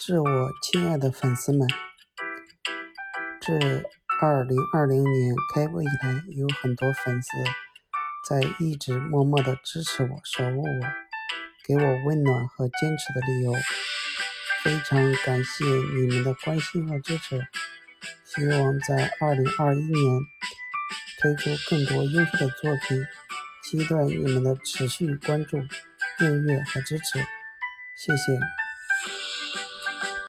致我亲爱的粉丝们，自二零二零年开播以来，有很多粉丝在一直默默的支持我、守护我，给我温暖和坚持的理由。非常感谢你们的关心和支持，希望在二零二一年推出更多优秀的作品，期待你们的持续关注、订阅和支持，谢谢。